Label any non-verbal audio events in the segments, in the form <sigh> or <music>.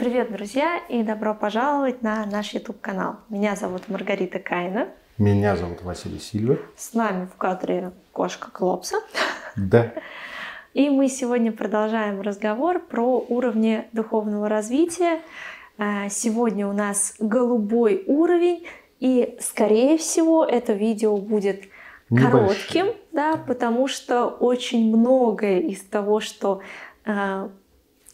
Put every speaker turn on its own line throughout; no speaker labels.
Привет, друзья, и добро пожаловать на наш YouTube-канал. Меня зовут Маргарита Кайна.
Меня зовут Василий Сильва.
С нами в кадре кошка Клопса.
Да.
И мы сегодня продолжаем разговор про уровни духовного развития. А, сегодня у нас голубой уровень, и, скорее всего, это видео будет коротким, Небольшое. да, потому что очень многое из того, что а,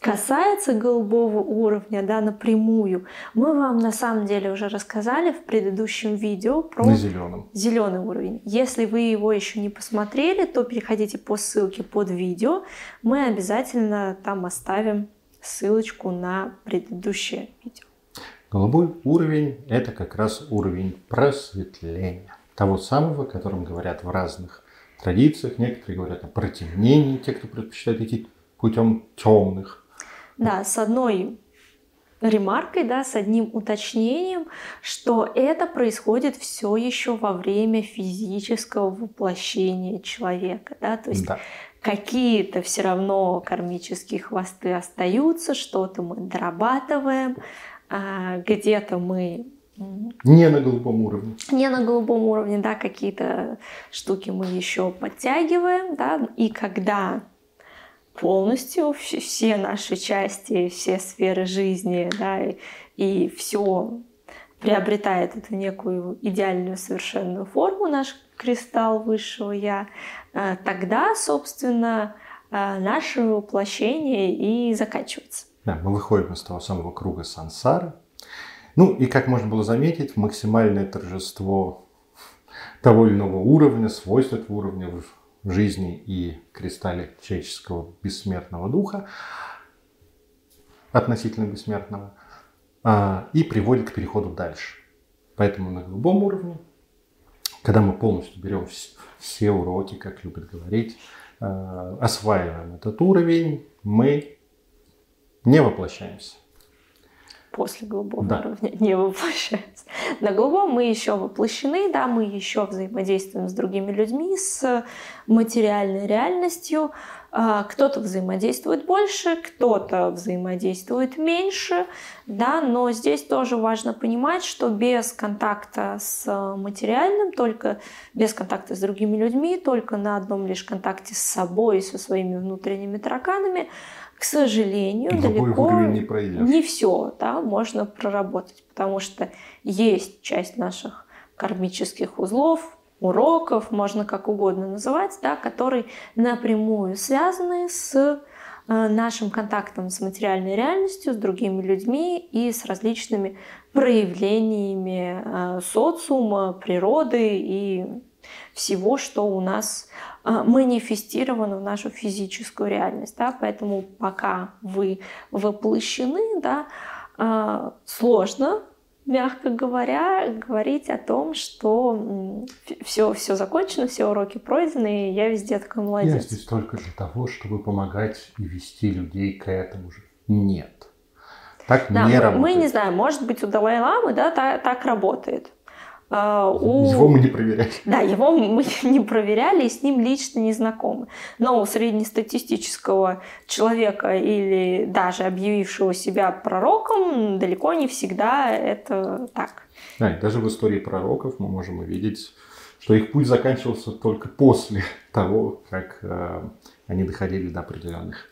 касается голубого уровня, да, напрямую, мы вам на самом деле уже рассказали в предыдущем видео про
на зеленом.
зеленый уровень. Если вы его еще не посмотрели, то переходите по ссылке под видео. Мы обязательно там оставим ссылочку на предыдущее видео.
Голубой уровень – это как раз уровень просветления. Того самого, о котором говорят в разных традициях. Некоторые говорят о протемнении, те, кто предпочитает идти путем темных
да, с одной ремаркой, да, с одним уточнением, что это происходит все еще во время физического воплощения человека, да, то есть да. какие-то все равно кармические хвосты остаются, что-то мы дорабатываем, а где-то мы
не на голубом уровне.
Не на голубом уровне, да, какие-то штуки мы еще подтягиваем, да, и когда полностью все наши части, все сферы жизни, да, и, и все приобретает эту некую идеальную совершенную форму, наш кристалл высшего Я, э, тогда, собственно, э, наше воплощение и заканчивается.
Да, мы выходим из того самого круга сансары. Ну и, как можно было заметить, максимальное торжество того или иного уровня, свойств этого уровня жизни и кристалле человеческого бессмертного духа, относительно бессмертного, а, и приводит к переходу дальше. Поэтому на голубом уровне, когда мы полностью берем все уроки, как любят говорить, а, осваиваем этот уровень, мы не воплощаемся
после голубого да. уровня не воплощается. <laughs> На голубом мы еще воплощены, да, мы еще взаимодействуем с другими людьми, с материальной реальностью. А, кто-то взаимодействует больше, кто-то взаимодействует меньше, да, но здесь тоже важно понимать, что без контакта с материальным, только без контакта с другими людьми, только на одном лишь контакте с собой и со своими внутренними тараканами – к сожалению,
Другой
далеко
не,
не все да, можно проработать, потому что есть часть наших кармических узлов, уроков, можно как угодно называть, да, которые напрямую связаны с э, нашим контактом с материальной реальностью, с другими людьми и с различными проявлениями э, социума, природы и всего, что у нас а, манифестировано в нашу физическую реальность. Да? Поэтому пока вы воплощены, да, а, сложно мягко говоря, говорить о том, что все, все закончено, все уроки пройдены, и я везде такой молодец. Я
здесь только для того, чтобы помогать и вести людей к этому же. Нет. Так
да,
не
мы,
работает.
Мы не знаем, может быть, у Далай-Ламы да, так, так работает.
А, у... Его мы не проверяли.
Да, его мы <laughs> не проверяли и с ним лично не знакомы. Но у среднестатистического человека или даже объявившего себя пророком далеко не всегда это так.
Да, и даже в истории пророков мы можем увидеть, что их путь заканчивался только после <laughs> того, как э, они доходили до определенных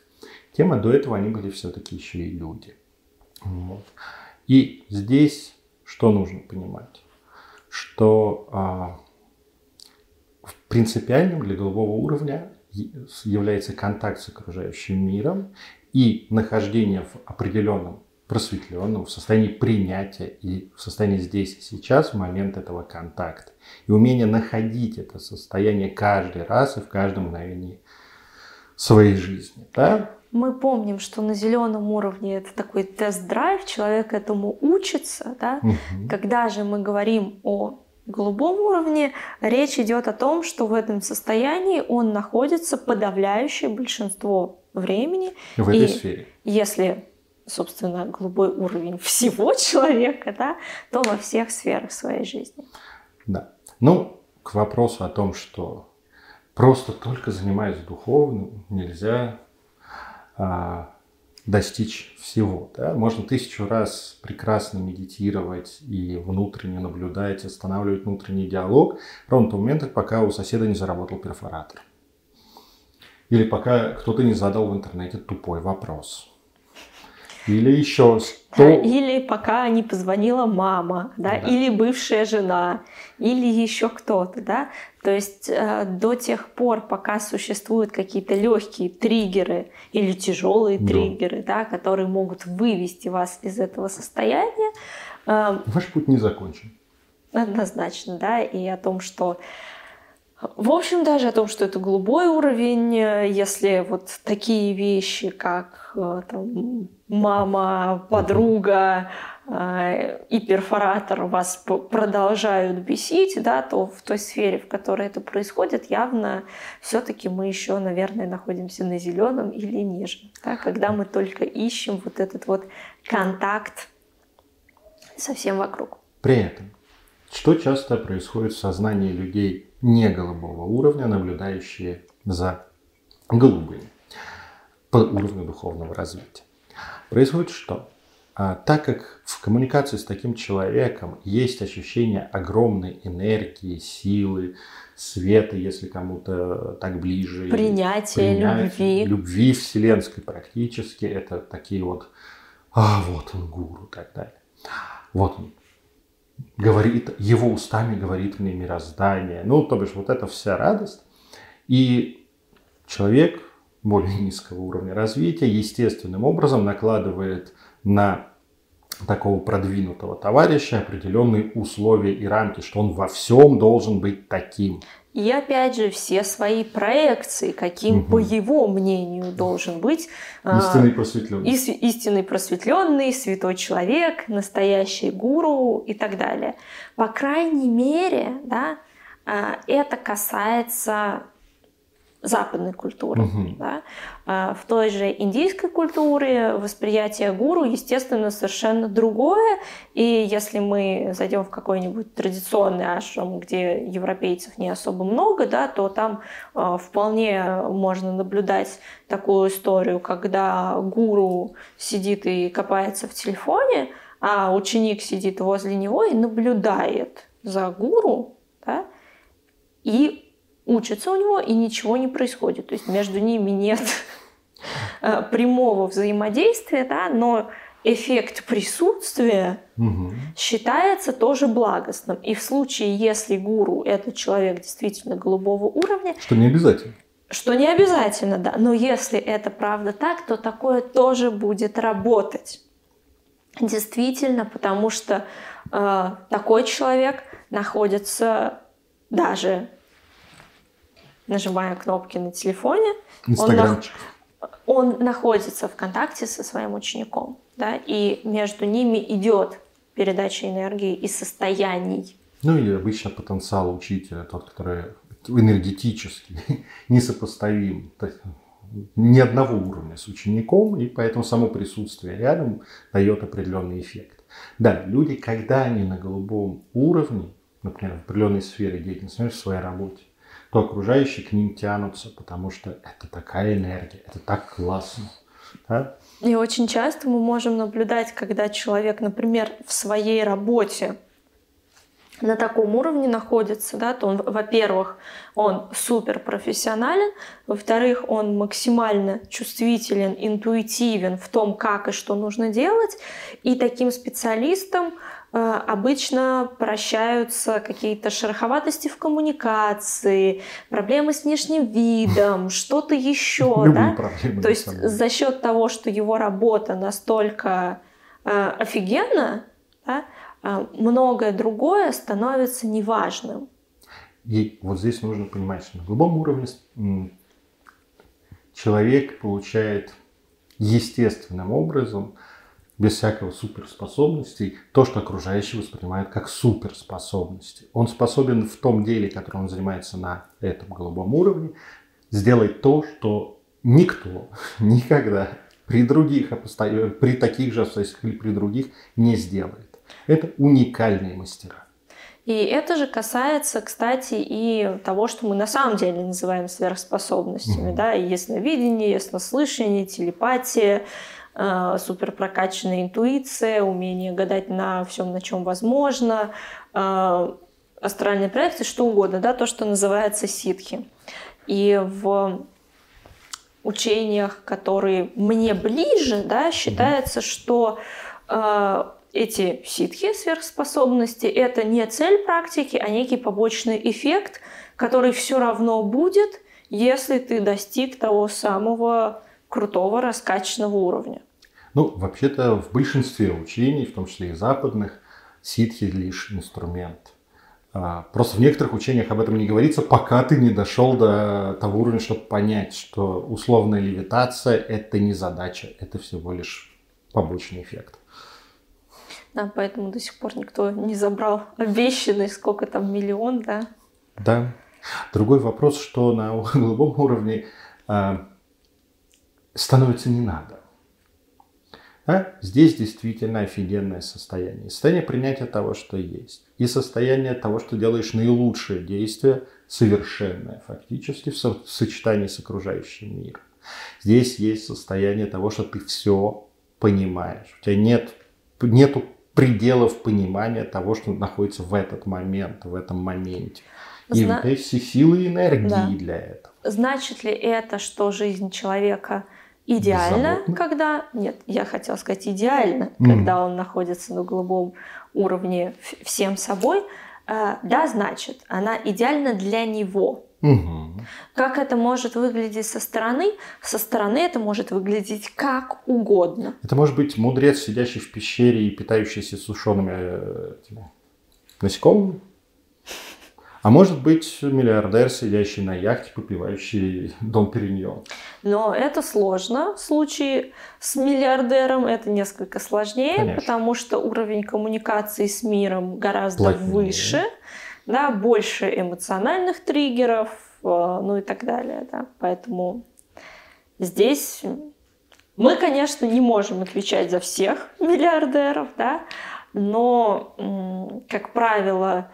тем, а до этого они были все-таки еще и люди. Вот. И здесь что нужно понимать? Что а, принципиальным для голубого уровня является контакт с окружающим миром и нахождение в определенном просветленном, в состоянии принятия и в состоянии здесь и сейчас в момент этого контакта. И умение находить это состояние каждый раз и в каждом мгновении своей жизни. Да?
Мы помним, что на зеленом уровне это такой тест-драйв, человек этому учится, да? Угу. Когда же мы говорим о голубом уровне, речь идет о том, что в этом состоянии он находится подавляющее большинство времени.
В этой и сфере.
Если собственно, голубой уровень всего человека, да, то во всех сферах своей жизни.
Да. Ну, к вопросу о том, что просто только занимаясь духовным, нельзя достичь всего. Да? Можно тысячу раз прекрасно медитировать и внутренне наблюдать, останавливать внутренний диалог, ровно до момента, пока у соседа не заработал перфоратор. Или пока кто-то не задал в интернете тупой вопрос. Или еще
сто... Или пока не позвонила мама, да? да, или бывшая жена, или еще кто-то, да. То есть э, до тех пор, пока существуют какие-то легкие триггеры или тяжелые да. триггеры, да, которые могут вывести вас из этого состояния.
Э, Ваш путь не закончен.
Однозначно, да, и о том, что в общем, даже о том, что это голубой уровень, если вот такие вещи, как э, там, мама, подруга э, и перфоратор вас продолжают бесить, да, то в той сфере, в которой это происходит, явно все-таки мы еще, наверное, находимся на зеленом или ниже, да, когда мы только ищем вот этот вот контакт со всем вокруг.
При этом, что часто происходит в сознании людей не голубого уровня, наблюдающие за голубыми по уровню духовного развития. Происходит что? А, так как в коммуникации с таким человеком есть ощущение огромной энергии, силы, света, если кому-то так ближе.
Принятие, любви.
Любви вселенской практически. Это такие вот, а вот он гуру и так далее. Вот он говорит, его устами говорит мне мироздание. Ну, то бишь, вот эта вся радость. И человек более <laughs> низкого уровня развития естественным образом накладывает на такого продвинутого товарища определенные условия и рамки, что он во всем должен быть таким.
И опять же, все свои проекции, каким, угу. по его мнению, должен быть
а, истинный просветленный.
Ис, истинный просветленный, святой человек, настоящий гуру и так далее. По крайней мере, да, а, это касается западной культуры. Угу. Да? А в той же индийской культуре восприятие гуру, естественно, совершенно другое. И если мы зайдем в какой-нибудь традиционный ашрам, где европейцев не особо много, да, то там э, вполне можно наблюдать такую историю, когда гуру сидит и копается в телефоне, а ученик сидит возле него и наблюдает за гуру, да, и учатся у него, и ничего не происходит. То есть между ними нет <laughs> э, прямого взаимодействия, да, но эффект присутствия угу. считается тоже благостным. И в случае, если гуру это человек действительно голубого уровня...
Что не обязательно.
Что не обязательно, да. Но если это правда так, то такое тоже будет работать. Действительно, потому что э, такой человек находится даже нажимая кнопки на телефоне, он, нах... он находится в контакте со своим учеником, да, и между ними идет передача энергии и состояний.
Ну и обычно потенциал учителя, тот, который энергетически <laughs> несопоставим, ни одного уровня с учеником, и поэтому само присутствие рядом дает определенный эффект. Да, люди, когда они на голубом уровне, например, в определенной сфере деятельности, в своей работе, то окружающие к ним тянутся, потому что это такая энергия, это так классно. Да?
И очень часто мы можем наблюдать, когда человек, например, в своей работе на таком уровне находится, да, то он, во-первых, он супер профессионален, во-вторых, он максимально чувствителен, интуитивен в том, как и что нужно делать, и таким специалистом Э, обычно прощаются какие-то шероховатости в коммуникации, проблемы с внешним видом, <laughs> что-то еще. Да? То есть за счет того, что его работа настолько э, офигенна, да, э, многое другое становится неважным.
И вот здесь нужно понимать, что на любом уровне человек получает естественным образом без всякого суперспособностей, то, что окружающие воспринимают как суперспособности. Он способен в том деле, которым он занимается на этом голубом уровне, сделать то, что никто <laughs> никогда при других при таких же обстоятельствах или при других не сделает. Это уникальные мастера.
И это же касается, кстати, и того, что мы на самом деле называем сверхспособностями, mm-hmm. да, и ясновидение, яснослышание, телепатия, супер прокачанная интуиция, умение гадать на всем, на чем возможно, э, астральные проекции, что угодно, да, то, что называется ситхи. И в учениях, которые мне ближе, да, считается, что э, эти ситхи, сверхспособности, это не цель практики, а некий побочный эффект, который все равно будет, если ты достиг того самого крутого раскачанного уровня.
Ну, вообще-то в большинстве учений, в том числе и западных, ситхи лишь инструмент. А, просто в некоторых учениях об этом не говорится, пока ты не дошел до того уровня, чтобы понять, что условная левитация – это не задача, это всего лишь побочный эффект.
Да, поэтому до сих пор никто не забрал обещанный, сколько там, миллион, да?
Да. Другой вопрос, что на <laughs> голубом уровне э, становится не надо. Да? Здесь действительно офигенное состояние. Состояние принятия того, что есть. И состояние того, что делаешь наилучшее действие, совершенное фактически в сочетании с окружающим миром. Здесь есть состояние того, что ты все понимаешь. У тебя нет, нету пределов понимания того, что находится в этот момент, в этом моменте. И Зна... у есть все силы и энергии да. для этого.
Значит ли это, что жизнь человека идеальна, когда... Нет, я хотела сказать идеально, mm. когда он находится на голубом уровне всем собой. Э, да, значит, она идеальна для него. Угу. Как это может выглядеть со стороны? Со стороны это может выглядеть как угодно.
Это может быть мудрец, сидящий в пещере и питающийся сушеными э, насекомыми. А может быть миллиардер, сидящий на яхте, попивающий Дом Периньон.
Но это сложно. В случае с миллиардером это несколько сложнее, Конечно. потому что уровень коммуникации с миром гораздо Плотнее. выше, да, больше эмоциональных триггеров, э, ну и так далее. Да. Поэтому здесь мы, конечно, не можем отвечать за всех миллиардеров, да, но, как правило,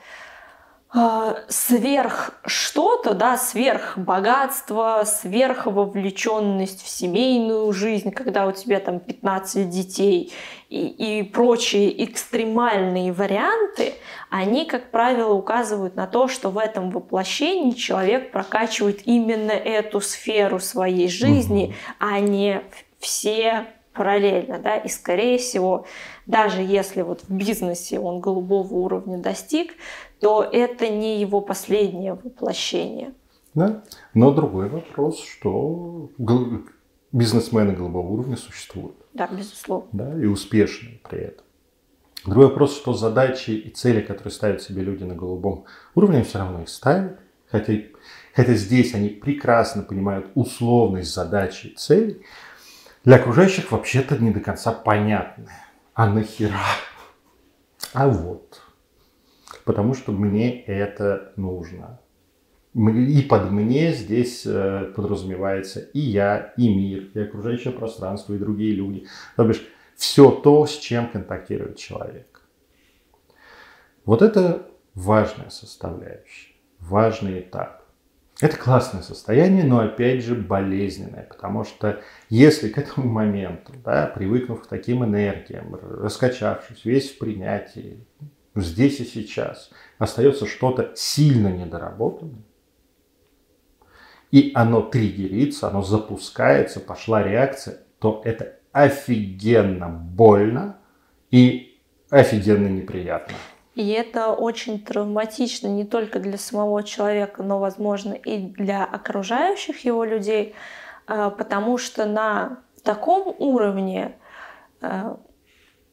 сверх что-то, да, сверх богатство, сверх вовлеченность в семейную жизнь, когда у тебя там 15 детей и, и прочие экстремальные варианты, они, как правило, указывают на то, что в этом воплощении человек прокачивает именно эту сферу своей жизни, угу. а не все параллельно, да, и скорее всего, даже если вот в бизнесе он голубого уровня достиг, то это не его последнее воплощение.
Да, но другой вопрос, что бизнесмены голубого уровня существуют.
Да, безусловно.
Да, и успешные при этом. Другой вопрос, что задачи и цели, которые ставят себе люди на голубом уровне, все равно их ставят. Хотя, хотя здесь они прекрасно понимают условность задачи и целей, для окружающих вообще-то не до конца понятны. А нахера? А вот. Потому что мне это нужно. И под мне здесь э, подразумевается и я, и мир, и окружающее пространство, и другие люди. То бишь, все то, с чем контактирует человек. Вот это важная составляющая, важный этап. Это классное состояние, но опять же болезненное, потому что если к этому моменту, да, привыкнув к таким энергиям, раскачавшись, весь в принятии, здесь и сейчас, остается что-то сильно недоработанное, и оно триггерится, оно запускается, пошла реакция, то это офигенно больно и офигенно неприятно.
И это очень травматично не только для самого человека, но, возможно, и для окружающих его людей, а, потому что на таком уровне а,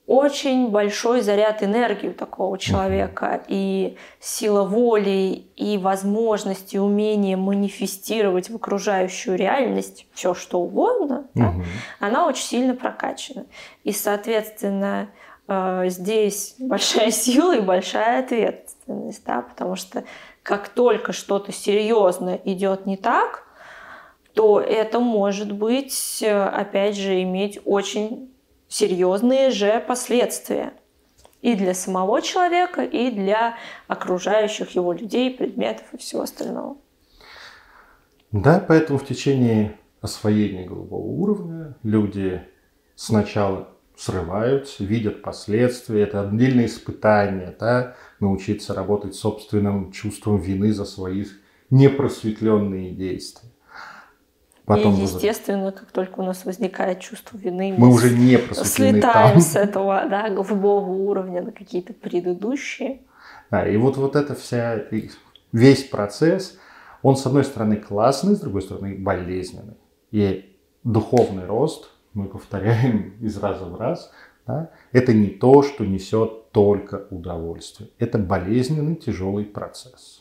очень большой заряд энергии у такого человека, и сила воли, и возможности, умение манифестировать в окружающую реальность все, что угодно, угу. да, она очень сильно прокачана. И, соответственно, Э, здесь большая <laughs> сила и большая ответственность, да, потому что как только что-то серьезно идет не так, то это может быть, э, опять же, иметь очень серьезные же последствия и для самого человека, и для окружающих его людей, предметов и всего остального.
Да, поэтому в течение освоения голубого уровня люди сначала срываются, видят последствия, это отдельное испытание, да, научиться работать собственным чувством вины за свои непросветленные действия.
Потом и, естественно, как только у нас возникает чувство вины,
мы, мы уже не слетаем
там. с этого да, голубого уровня на какие-то предыдущие.
Да, и вот, вот это вся, весь процесс, он, с одной стороны, классный, с другой стороны, болезненный. И духовный рост, мы повторяем <laughs> из раза в раз, да, это не то, что несет только удовольствие. Это болезненный, тяжелый процесс.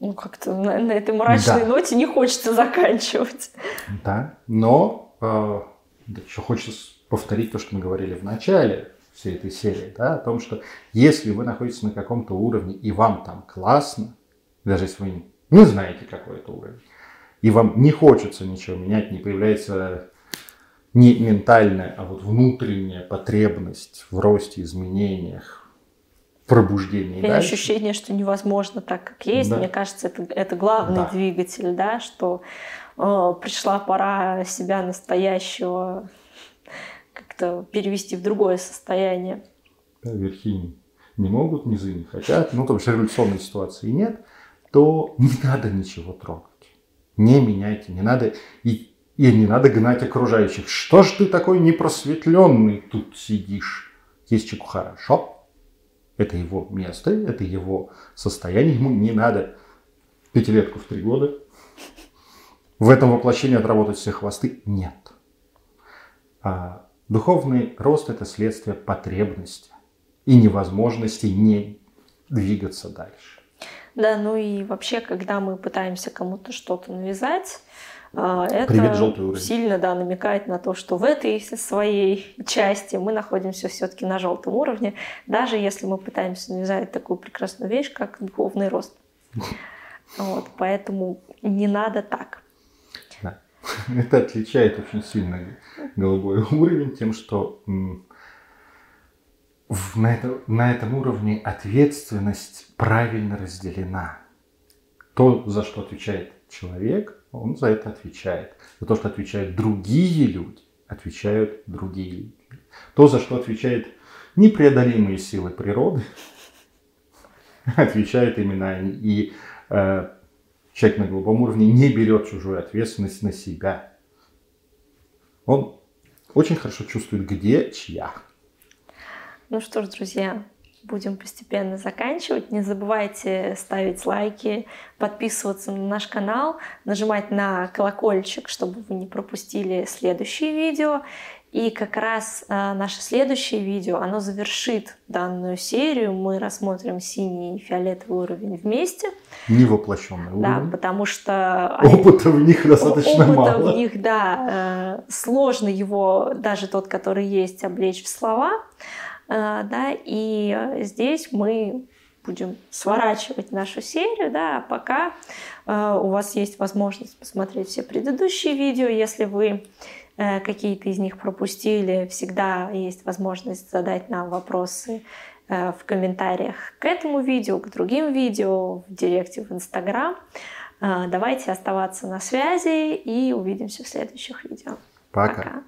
Ну, как-то на, на этой мрачной да. ноте не хочется заканчивать.
Да, но э, еще хочется повторить то, что мы говорили в начале всей этой серии, да, о том, что если вы находитесь на каком-то уровне и вам там классно, даже если вы не знаете, какой это уровень, и вам не хочется ничего менять, не появляется не ментальная, а вот внутренняя потребность в росте, изменениях, пробуждении.
И дальше. ощущение, что невозможно так, как есть. Да. Мне кажется, это, это главный да. двигатель, да, что э, пришла пора себя настоящего как-то перевести в другое состояние.
Да, верхи не могут, низы не хотят, ну, там же революционной ситуации нет, то не надо ничего трогать. Не меняйте, не надо и, и не надо гнать окружающих. Что ж ты такой непросветленный тут сидишь? Есть человеку хорошо, это его место, это его состояние, ему не надо пятилетку в три года. В этом воплощении отработать все хвосты нет. А духовный рост – это следствие потребности и невозможности не двигаться дальше.
Да, ну и вообще, когда мы пытаемся кому-то что-то навязать, а, это сильно да, намекает на то, что в этой своей части мы находимся все-таки на желтом уровне, даже если мы пытаемся навязать такую прекрасную вещь, как духовный рост. <laughs> Вот, поэтому не надо так.
Да. <laughs> Это отличает очень сильно голубой уровень тем, что на, это, на этом уровне ответственность правильно разделена. То, за что отвечает человек, он за это отвечает. За то, что отвечают другие люди, отвечают другие люди. То, за что отвечает непреодолимые силы природы, <laughs> отвечают именно они. И э, человек на голубом уровне не берет чужую ответственность на себя. Он очень хорошо чувствует, где чья.
Ну что ж, друзья, будем постепенно заканчивать. Не забывайте ставить лайки, подписываться на наш канал, нажимать на колокольчик, чтобы вы не пропустили следующие видео. И как раз э, наше следующее видео, оно завершит данную серию. Мы рассмотрим синий и фиолетовый уровень вместе.
Невоплощенный уровень.
Да, потому что... <laughs>
Опыта в них достаточно
опыта
мало.
Опыта в них, да. Э, сложно его, даже тот, который есть, облечь в слова. А, да, и э, здесь мы будем сворачивать нашу серию, да, а пока э, у вас есть возможность посмотреть все предыдущие видео, если вы э, какие-то из них пропустили, всегда есть возможность задать нам вопросы в комментариях к этому видео, к другим видео, в директе в Инстаграм. Давайте оставаться на связи и увидимся в следующих видео.
Пока. Пока.